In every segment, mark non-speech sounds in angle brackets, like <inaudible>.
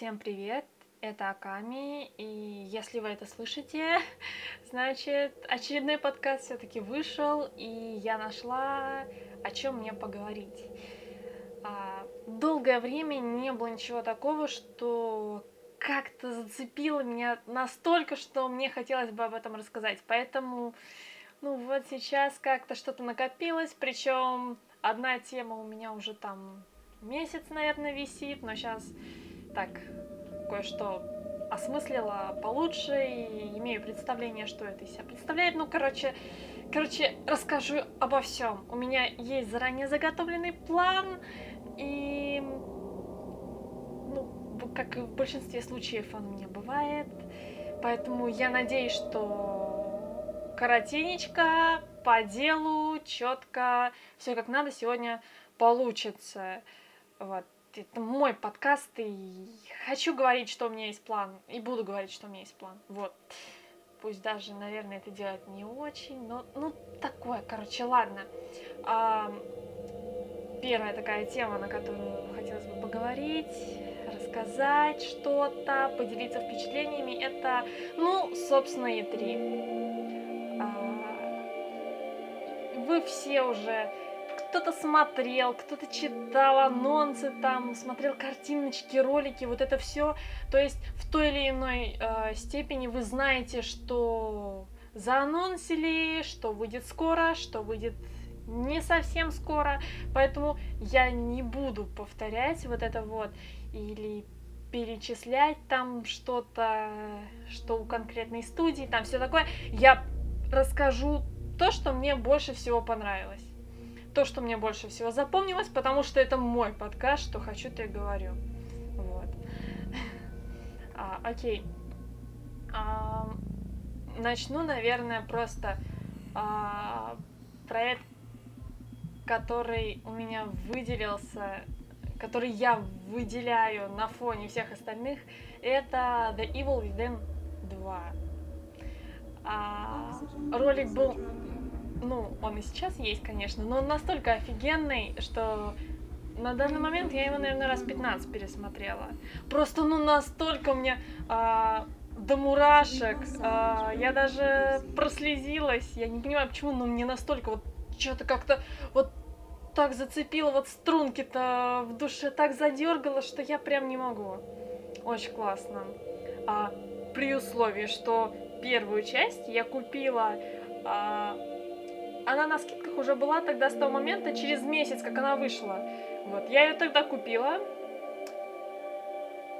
Всем привет, это Аками, и если вы это слышите, <laughs> значит, очередной подкаст все-таки вышел, и я нашла, о чем мне поговорить. А, долгое время не было ничего такого, что как-то зацепило меня настолько, что мне хотелось бы об этом рассказать. Поэтому, ну вот сейчас как-то что-то накопилось, причем одна тема у меня уже там месяц, наверное, висит, но сейчас так кое-что осмыслила получше и имею представление, что это из себя представляет. Ну, короче, короче, расскажу обо всем. У меня есть заранее заготовленный план, и, ну, как и в большинстве случаев он у бывает. Поэтому я надеюсь, что коротенечко, по делу, четко, все как надо сегодня получится. Вот это мой подкаст, и хочу говорить, что у меня есть план, и буду говорить, что у меня есть план. Вот. Пусть даже, наверное, это делать не очень, но, ну, такое, короче, ладно. А, первая такая тема, на которую хотелось бы поговорить, рассказать что-то, поделиться впечатлениями, это, ну, собственно, E3. А, вы все уже кто-то смотрел, кто-то читал анонсы там, смотрел картиночки, ролики, вот это все. То есть в той или иной э, степени вы знаете, что заанонсили, что выйдет скоро, что выйдет не совсем скоро. Поэтому я не буду повторять вот это вот или перечислять там что-то, что у конкретной студии, там все такое. Я расскажу то, что мне больше всего понравилось то, что мне больше всего запомнилось, потому что это мой подкаст, что хочу, то и говорю. Вот. <laughs> А, окей. А, начну, наверное, просто а, проект, который у меня выделился, который я выделяю на фоне всех остальных, это The Evil Within 2. А, ролик был ну, он и сейчас есть, конечно, но он настолько офигенный, что на данный момент я его, наверное, раз 15 пересмотрела. Просто, ну, настолько мне а, до мурашек, а, я даже прослезилась, я не понимаю, почему, но мне настолько вот что-то как-то вот так зацепило, вот струнки-то в душе так задергало, что я прям не могу. Очень классно. А, при условии, что первую часть я купила а, она на скидках уже была тогда с того момента, через месяц, как она вышла. Вот, я ее тогда купила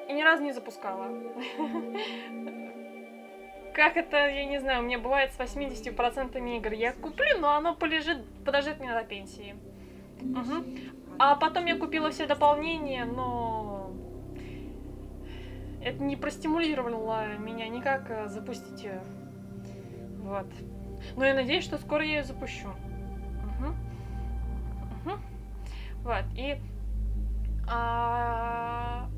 и ни разу не запускала. <laughs> Как это, я не знаю, у меня бывает с 80% игр. Я куплю, но оно полежит, подождет меня до пенсии. Угу. А потом я купила все дополнения, но это не простимулировало меня никак э, запустить ее. Вот. Но я надеюсь, что скоро я ее запущу. Угу. Угу. Вот, и... А,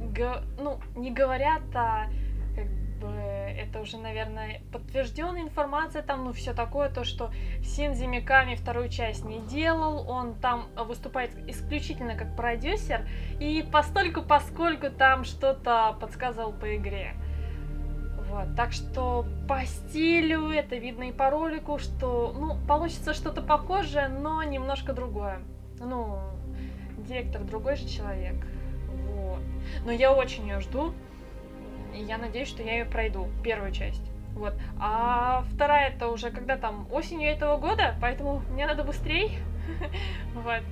г, ну, не говорят, а как бы это уже, наверное, подтвержденная информация, там, ну, все такое, то, что Синзи Миками вторую часть не делал, он там выступает исключительно как продюсер, и постольку, поскольку там что-то подсказывал по игре. Вот, так что по стилю это видно и по ролику, что, ну, получится что-то похожее, но немножко другое. Ну, директор другой же человек. Вот. Но я очень ее жду, и я надеюсь, что я ее пройду, первую часть. Вот. А вторая это уже когда там осенью этого года, поэтому мне надо быстрее. <laughs> Вот.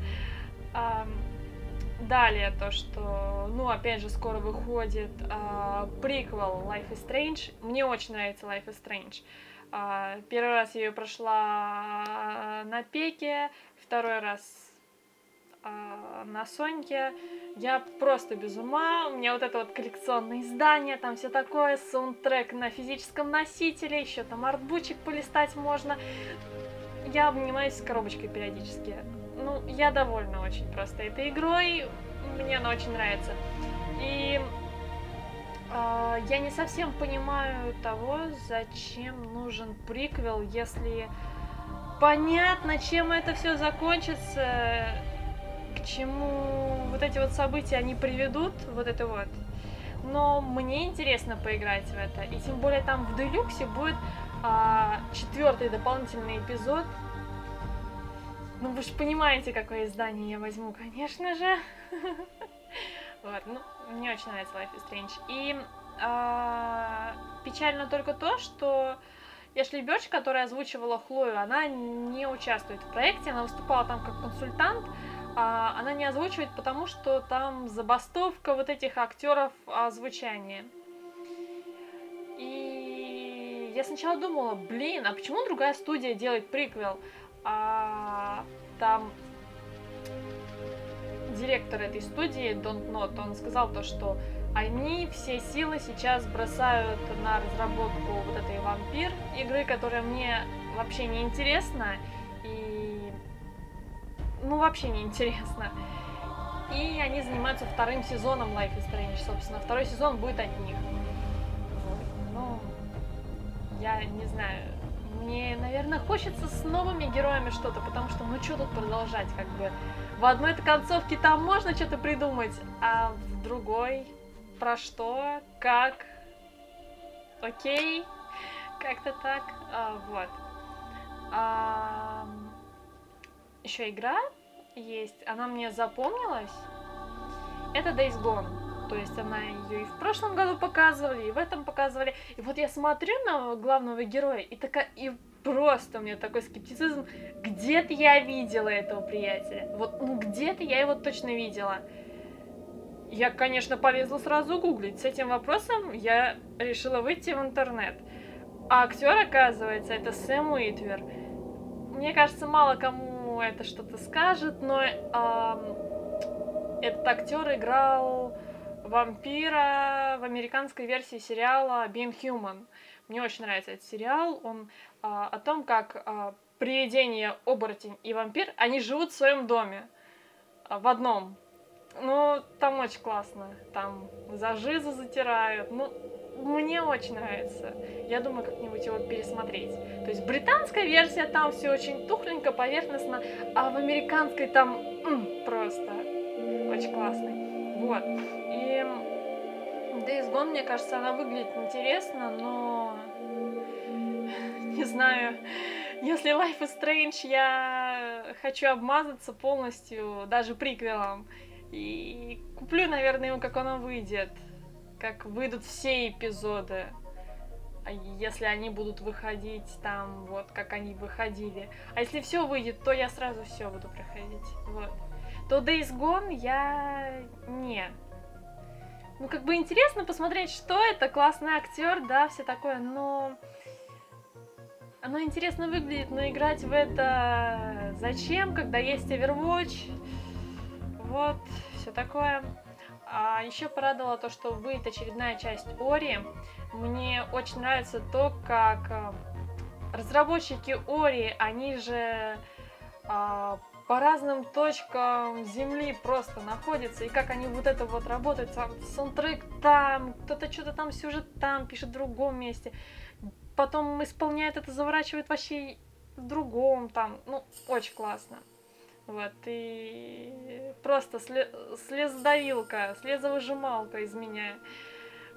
Далее то, что, ну, опять же, скоро выходит э, приквел Life is Strange. Мне очень нравится Life is Strange. Э, первый раз я ее прошла на Пеке, второй раз э, на Соньке. Я просто без ума. У меня вот это вот коллекционное издание, там все такое, саундтрек на физическом носителе, еще там артбучик полистать можно. Я обнимаюсь с коробочкой периодически ну, я довольна очень просто этой игрой, мне она очень нравится. И э, я не совсем понимаю того, зачем нужен приквел, если понятно, чем это все закончится, к чему вот эти вот события они приведут, вот это вот. но мне интересно поиграть в это. И тем более там в Делюксе будет а, четвертый дополнительный эпизод. Ну, вы же понимаете, какое издание я возьму, конечно же. <laughs> Вот, ну, мне очень нравится Life is Strange. И а, печально только то, что Эшли Бёрч, которая озвучивала Хлою, она не участвует в проекте, она выступала там как консультант, а она не озвучивает, потому что там забастовка вот этих актеров озвучания. И я сначала думала, блин, а почему другая студия делает приквел? А там директор этой студии, Don't Not, он сказал то, что они все силы сейчас бросают на разработку вот этой вампир игры, которая мне вообще не интересна и ну вообще не интересно. И они занимаются вторым сезоном Life is Strange, собственно. Второй сезон будет от них. Вот. Ну, я не знаю. Мне, наверное, хочется с новыми героями что-то, потому что, ну, что тут продолжать, как бы. В одной концовке там можно что-то придумать, а в другой про что, как, окей, как-то так, а, вот. А, еще игра есть, она мне запомнилась. Это Days Gone. То есть она ее и в прошлом году показывали, и в этом показывали. И вот я смотрю на главного героя, и такая, и просто у меня такой скептицизм. Где-то я видела этого приятеля. Вот, ну где-то я его точно видела. Я, конечно, полезла сразу гуглить. С этим вопросом я решила выйти в интернет. А актер, оказывается, это Сэм Уитвер. Мне кажется, мало кому это что-то скажет, но э, этот актер играл вампира в американской версии сериала Being Human. Мне очень нравится этот сериал. Он э, о том, как э, привидение, оборотень и вампир, они живут в своем доме. Э, в одном. Ну, там очень классно. Там за жизу затирают. Ну, мне очень нравится. Я думаю, как-нибудь его пересмотреть. То есть британская версия там все очень тухленько, поверхностно, а в американской там м, просто очень классный. Вот. Days Gone, мне кажется, она выглядит интересно, но <laughs> не знаю, если Life is Strange я хочу обмазаться полностью, даже приквелом, и куплю, наверное, его, как оно выйдет. Как выйдут все эпизоды. А если они будут выходить там, вот как они выходили. А если все выйдет, то я сразу все буду проходить. Вот. То Days Gone я не. Ну, как бы интересно посмотреть, что это, классный актер, да, все такое, но оно интересно выглядит, но играть в это зачем, когда есть Overwatch? Вот, все такое. А еще порадовало то, что выйдет очередная часть Ори. Мне очень нравится то, как э, разработчики Ори, они же а, по разным точкам Земли просто находятся, и как они вот это вот работают, там, саундтрек там, кто-то что-то там сюжет там пишет в другом месте, потом исполняет это, заворачивает вообще в другом там, ну, очень классно. Вот, и просто слезодавилка, слезовыжималка из меня.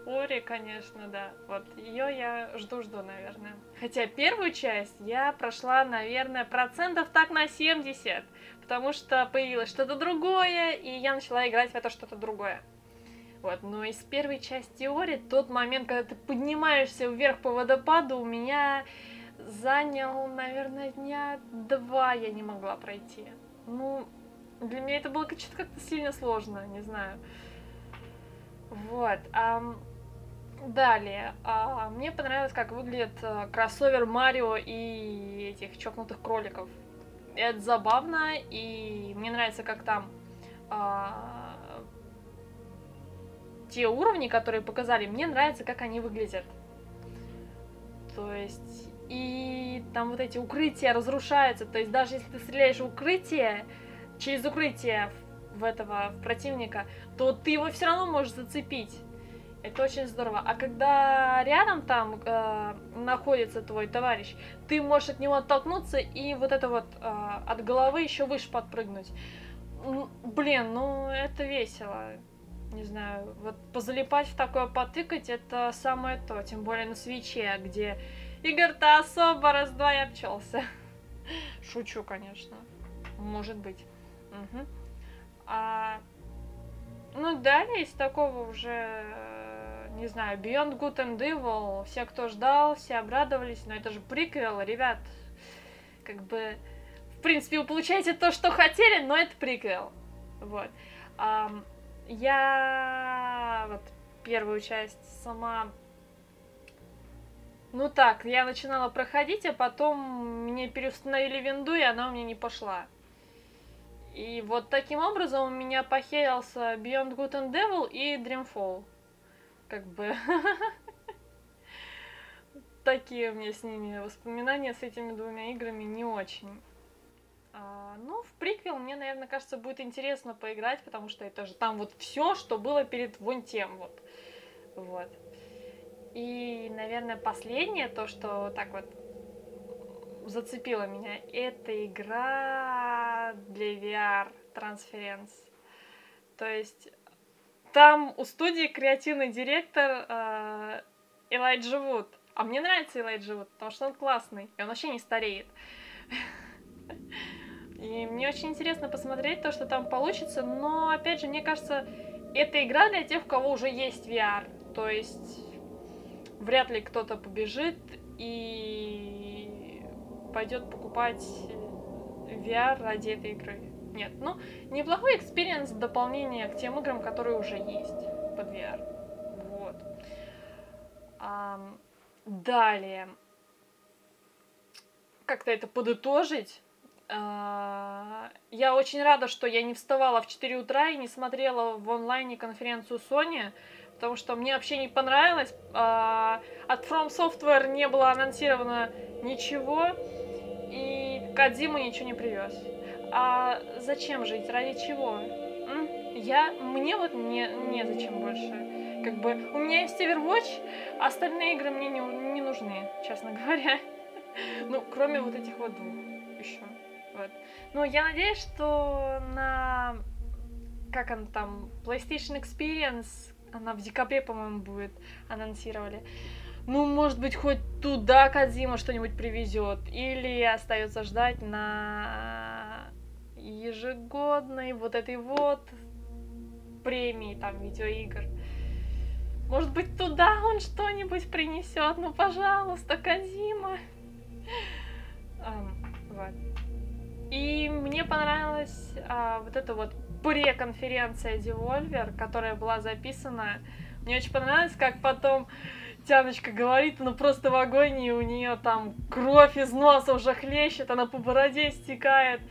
Ори, конечно, да. Вот ее я жду-жду, наверное. Хотя первую часть я прошла, наверное, процентов так на 70, потому что появилось что-то другое, и я начала играть в это что-то другое. Вот, но из первой части Ори тот момент, когда ты поднимаешься вверх по водопаду, у меня занял, наверное, дня два я не могла пройти. Ну, для меня это было что-то как-то сильно сложно, не знаю. Вот. А, далее. А, мне понравилось, как выглядит а, кроссовер Марио и этих чокнутых кроликов. Это забавно, и мне нравится, как там а, те уровни, которые показали, мне нравится, как они выглядят. То есть и там вот эти укрытия разрушаются. То есть даже если ты стреляешь в укрытие, через укрытие в этого в противника, то ты его все равно можешь зацепить. Это очень здорово. А когда рядом там э, находится твой товарищ, ты можешь от него оттолкнуться и вот это вот э, от головы еще выше подпрыгнуть. Блин, ну это весело. не знаю, вот позалипать в такое потыкать, это самое то, тем более на свече, где Игорь-то особо раз-два и обчелся. <laughs> Шучу, конечно. Может быть. Угу. А, ну, далее из такого уже, не знаю, Beyond Good and Evil, все, кто ждал, все обрадовались, но это же приквел, ребят, как бы, в принципе, вы получаете то, что хотели, но это приквел. Вот. А, я вот первую часть сама ну так, я начинала проходить, а потом мне переустановили винду, и она у меня не пошла. И вот таким образом у меня похерился Beyond Good and Devil и Dreamfall. Как бы... <laughs> Такие у меня с ними воспоминания, с этими двумя играми не очень. А, ну, в приквел мне, наверное, кажется, будет интересно поиграть, потому что это же там вот все, что было перед вон тем вот. Вот. И, наверное, последнее, то, что так вот зацепило меня, это игра для VR Transference. То есть там у студии креативный директор э, Элайджа Вуд. А мне нравится Элайджа Вуд, потому что он классный, и он вообще не стареет. <laughs> И мне очень интересно посмотреть то, что там получится, но, опять же, мне кажется, это игра для тех, у кого уже есть VR. То есть вряд ли кто-то побежит и пойдет покупать VR ради этой игры. Нет, ну, неплохой experience дополнение к тем играм, которые уже есть под VR. Вот. А, далее. Как-то это подытожить. А, я очень рада, что я не вставала в 4 утра и не смотрела в онлайне конференцию Sony, потому что мне вообще не понравилось. А, от From Software не было анонсировано ничего, и Кадима ничего не привез. А зачем жить? Ради чего? Я, мне вот не, не зачем больше. Как бы у меня есть Overwatch, а остальные игры мне не, не нужны, честно <laughs> говоря. Ну, кроме вот этих вот двух еще. Вот. Ну, я надеюсь, что на как он там, PlayStation Experience, она в декабре, по-моему, будет, анонсировали. Ну, может быть, хоть туда Кадзима что-нибудь привезет. Или остается ждать на ежегодной вот этой вот премии там видеоигр. Может быть, туда он что-нибудь принесет. Ну, пожалуйста, Кадима. Um, вот. И мне понравилась а, вот эта вот преконференция Devolver, которая была записана. Мне очень понравилось, как потом Тяночка говорит, ну просто в агонии, у нее там кровь из носа уже хлещет, она по бороде стекает.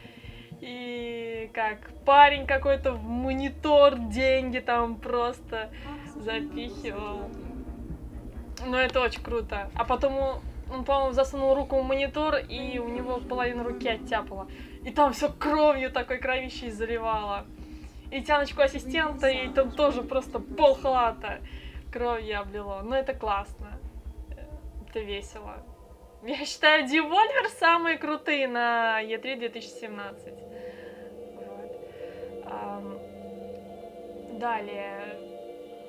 И как парень какой-то в монитор деньги там просто запихивал. Ну это очень круто. А потом он, по-моему, засунул руку в монитор, и у него половина руки оттяпала. И там все кровью такой кровищей заливало. И тяночку ассистента, и там тоже просто пол халата кровью облило. Но это классно. Это весело. Я считаю, Devolver самые крутые на E3 2017. Далее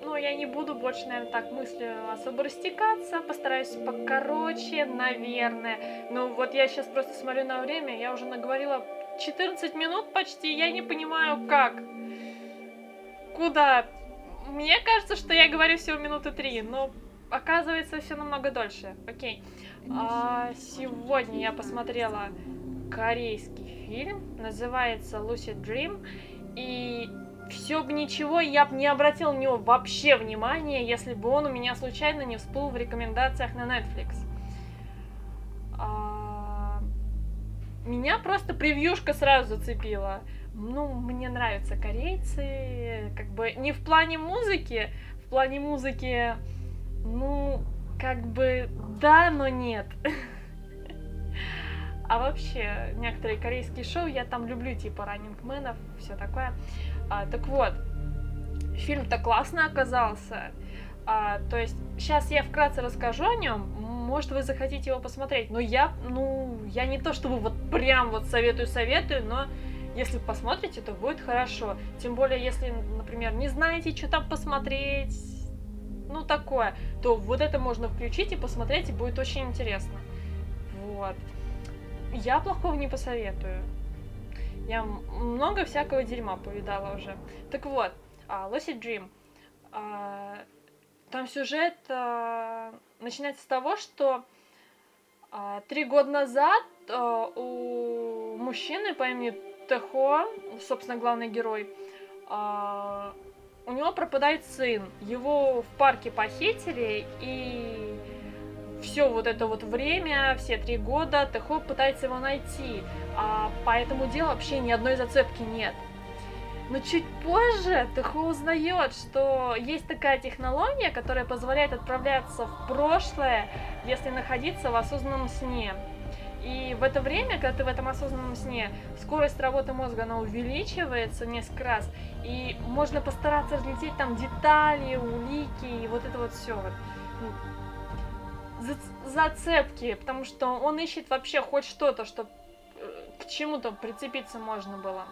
ну, я не буду больше, наверное, так мыслью особо растекаться, постараюсь покороче, наверное. Ну, вот я сейчас просто смотрю на время, я уже наговорила 14 минут почти, я не понимаю, как. Куда? Мне кажется, что я говорю всего минуты три, но оказывается все намного дольше. Окей. А, сегодня я посмотрела корейский фильм, называется Lucid Dream, и все бы ничего, я бы не обратил на него вообще внимания, если бы он у меня случайно не всплыл в рекомендациях на Netflix. А... Меня просто превьюшка сразу зацепила. Ну, мне нравятся корейцы, как бы не в плане музыки, в плане музыки, ну, как бы да, но нет. <laughs> А вообще, некоторые корейские шоу я там люблю, типа раннингменов, все такое. А, так вот, фильм-то классно оказался. А, то есть, сейчас я вкратце расскажу о нем. Может, вы захотите его посмотреть. Но я, ну, я не то чтобы вот прям вот советую-советую, но если посмотрите, то будет хорошо. Тем более, если, например, не знаете, что там посмотреть, ну такое, то вот это можно включить и посмотреть, и будет очень интересно. Вот. Я плохого не посоветую. Я много всякого дерьма повидала уже. Так вот, Lucid Dream. А, там сюжет а, начинается с того, что а, три года назад у мужчины по имени Техо, собственно, главный герой, у него пропадает сын. Его в парке похитили, и все вот это вот время, все три года Техо пытается его найти. А по этому делу вообще ни одной зацепки нет. Но чуть позже Тэхо узнает, что есть такая технология, которая позволяет отправляться в прошлое, если находиться в осознанном сне. И в это время, когда ты в этом осознанном сне, скорость работы мозга, она увеличивается несколько раз, и можно постараться разлететь там детали, улики, и вот это вот все. Зацепки, потому что он ищет вообще хоть что-то, чтобы э, к чему-то прицепиться можно было.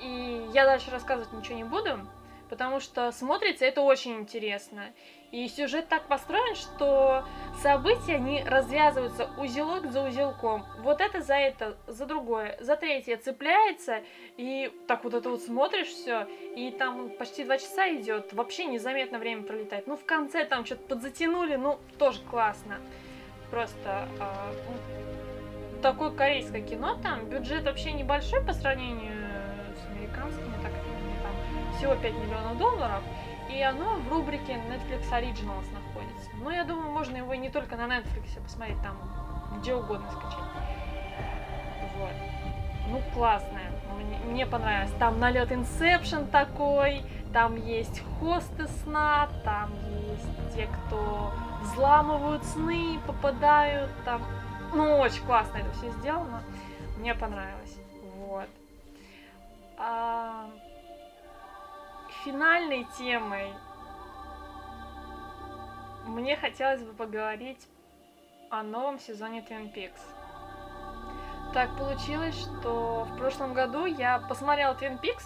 И я дальше рассказывать ничего не буду, потому что смотрится это очень интересно. И сюжет так построен, что события, они развязываются узелок за узелком. Вот это за это, за другое, за третье цепляется, и так вот это вот смотришь все, и там почти два часа идет, вообще незаметно время пролетает. Ну, в конце там что-то подзатянули, ну, тоже классно. Просто э, такое корейское кино там, бюджет вообще небольшой по сравнению американскими, так там всего 5 миллионов долларов, и оно в рубрике Netflix Originals находится. Но я думаю, можно его не только на Netflix посмотреть, там где угодно скачать. Вот. Ну, классная. Мне, мне понравилось. Там налет Inception такой, там есть хосты сна, там есть те, кто взламывают сны, попадают там. Ну, очень классно это все сделано. Мне понравилось. Вот. А, финальной темой мне хотелось бы поговорить о новом сезоне Twin Peaks. Так получилось, что в прошлом году я посмотрела Twin Peaks,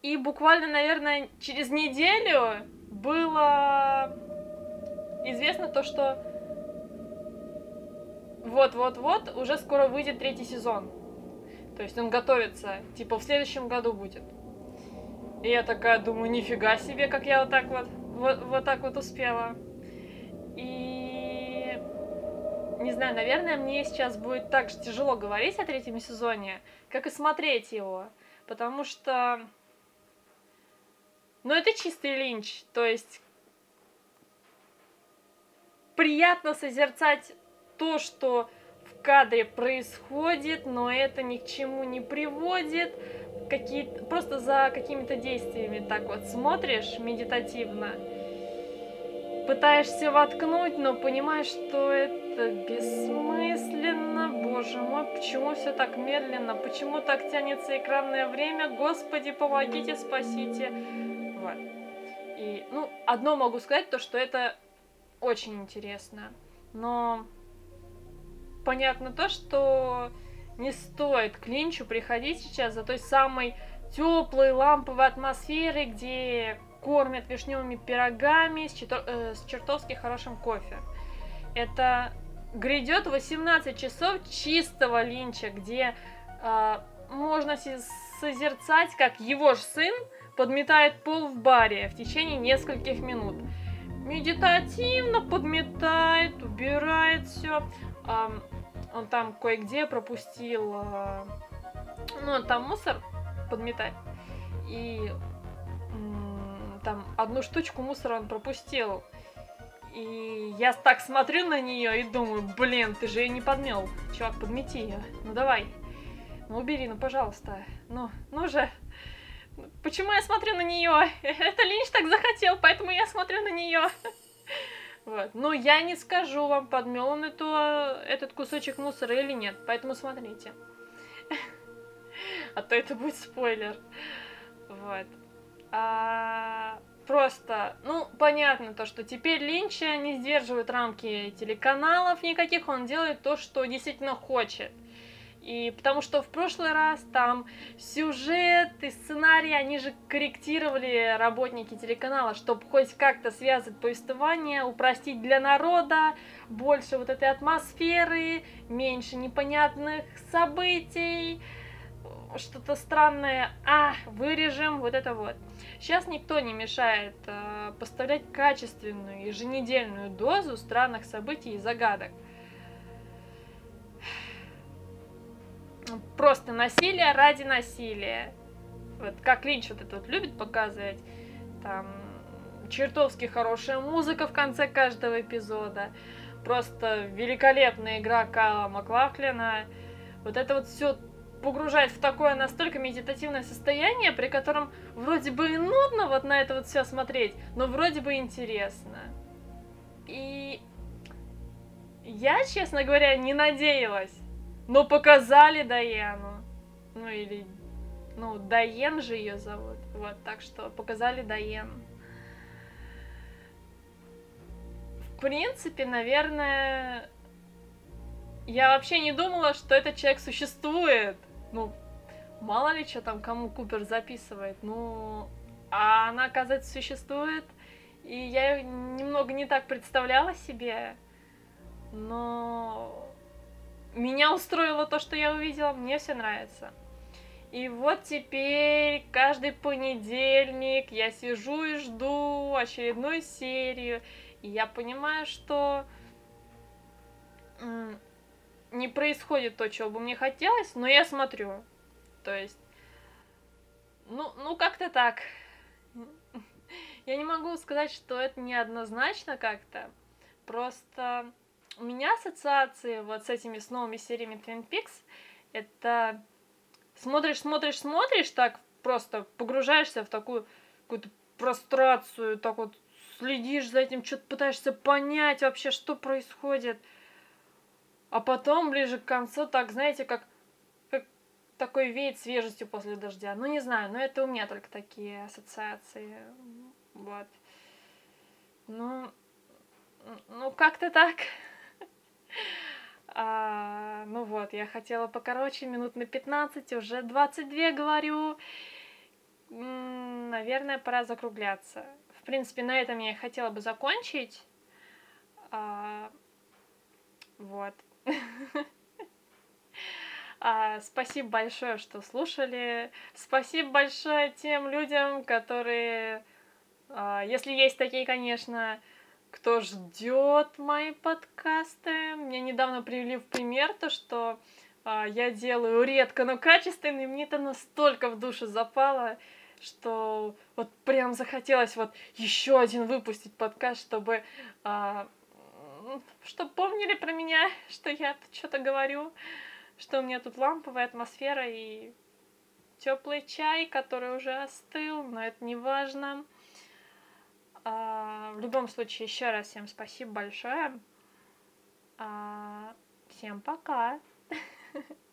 и буквально, наверное, через неделю было известно то, что вот-вот-вот уже скоро выйдет третий сезон. То есть он готовится, типа в следующем году будет. И я такая думаю, нифига себе, как я вот так вот, вот, вот так вот успела. И не знаю, наверное, мне сейчас будет так же тяжело говорить о третьем сезоне, как и смотреть его. Потому что... Ну, это чистый линч. То есть приятно созерцать то, что кадре происходит, но это ни к чему не приводит. Какие просто за какими-то действиями так вот смотришь медитативно, пытаешься воткнуть, но понимаешь, что это бессмысленно. Боже мой, почему все так медленно? Почему так тянется экранное время? Господи, помогите, спасите. Вот. И, ну, одно могу сказать, то, что это очень интересно. Но понятно то, что не стоит к Линчу приходить сейчас за той самой теплой ламповой атмосферой, где кормят вишневыми пирогами с, чертов, э, с чертовски хорошим кофе. Это грядет 18 часов чистого линча, где э, можно созерцать, как его же сын подметает пол в баре в течение нескольких минут. Медитативно подметает, убирает все он там кое-где пропустил, э, ну, там мусор подметать, и там одну штучку мусора он пропустил. И я так смотрю на нее и думаю, блин, ты же ее не подмел. Чувак, подмети ее. Ну давай. Ну убери, ну пожалуйста. Ну, ну же. Почему я смотрю на нее? <laughs> Это Линч так захотел, поэтому я смотрю на нее. <laughs> Вот. Но я не скажу вам, подмел он эту, этот кусочек мусора или нет, поэтому смотрите. <laughs> А то это будет спойлер. Вот. А, просто, ну, понятно то, что теперь Линча не сдерживает рамки телеканалов никаких, он делает то, что действительно хочет. И потому что в прошлый раз там сюжет и сценарий, они же корректировали работники телеканала, чтобы хоть как-то связать повествование, упростить для народа, больше вот этой атмосферы, меньше непонятных событий, что-то странное, а, вырежем, вот это вот. Сейчас никто не мешает э, поставлять качественную еженедельную дозу странных событий и загадок. Просто насилие ради насилия. Вот как Линч вот это вот любит показывать. Там чертовски хорошая музыка в конце каждого эпизода. Просто великолепная игра Кайла Маклахлина. Вот это вот все погружает в такое настолько медитативное состояние, при котором вроде бы и нудно вот на это вот все смотреть, но вроде бы интересно. И я, честно говоря, не надеялась но показали Даяну. Ну или... Ну, Дайен же ее зовут. Вот, так что показали Дайен. В принципе, наверное, я вообще не думала, что этот человек существует. Ну, мало ли что там кому Купер записывает. Ну, а она, оказывается, существует. И я ее немного не так представляла себе. Но меня устроило то, что я увидела, мне все нравится. И вот теперь каждый понедельник я сижу и жду очередную серию. И я понимаю, что не происходит то, чего бы мне хотелось, но я смотрю. То есть, ну, ну как-то так. <laughs> Я не могу сказать, что это неоднозначно как-то. Просто у меня ассоциации вот с этими с новыми сериями Twin Peaks это смотришь, смотришь, смотришь, так просто погружаешься в такую какую-то прострацию, так вот следишь за этим, что-то пытаешься понять вообще, что происходит. А потом, ближе к концу, так, знаете, как, как такой веет свежестью после дождя. Ну, не знаю, но это у меня только такие ассоциации. Вот. Ну, ну как-то так. А, ну вот, я хотела покороче, минут на 15, уже 22 говорю. Наверное, пора закругляться. В принципе, на этом я хотела бы закончить. А, вот. <laughs> А, спасибо большое, что слушали. Спасибо большое тем людям, которые, а, если есть такие, конечно, кто ждет мои подкасты. Мне недавно привели в пример то, что а, я делаю редко, но качественно, и мне это настолько в душу запало, что вот прям захотелось вот еще один выпустить подкаст, чтобы а, чтобы помнили про меня, <laughs> что я тут что-то говорю, что у меня тут ламповая атмосфера и теплый чай, который уже остыл, но это не важно. А, в любом случае, еще раз всем спасибо большое. А, всем пока. <laughs>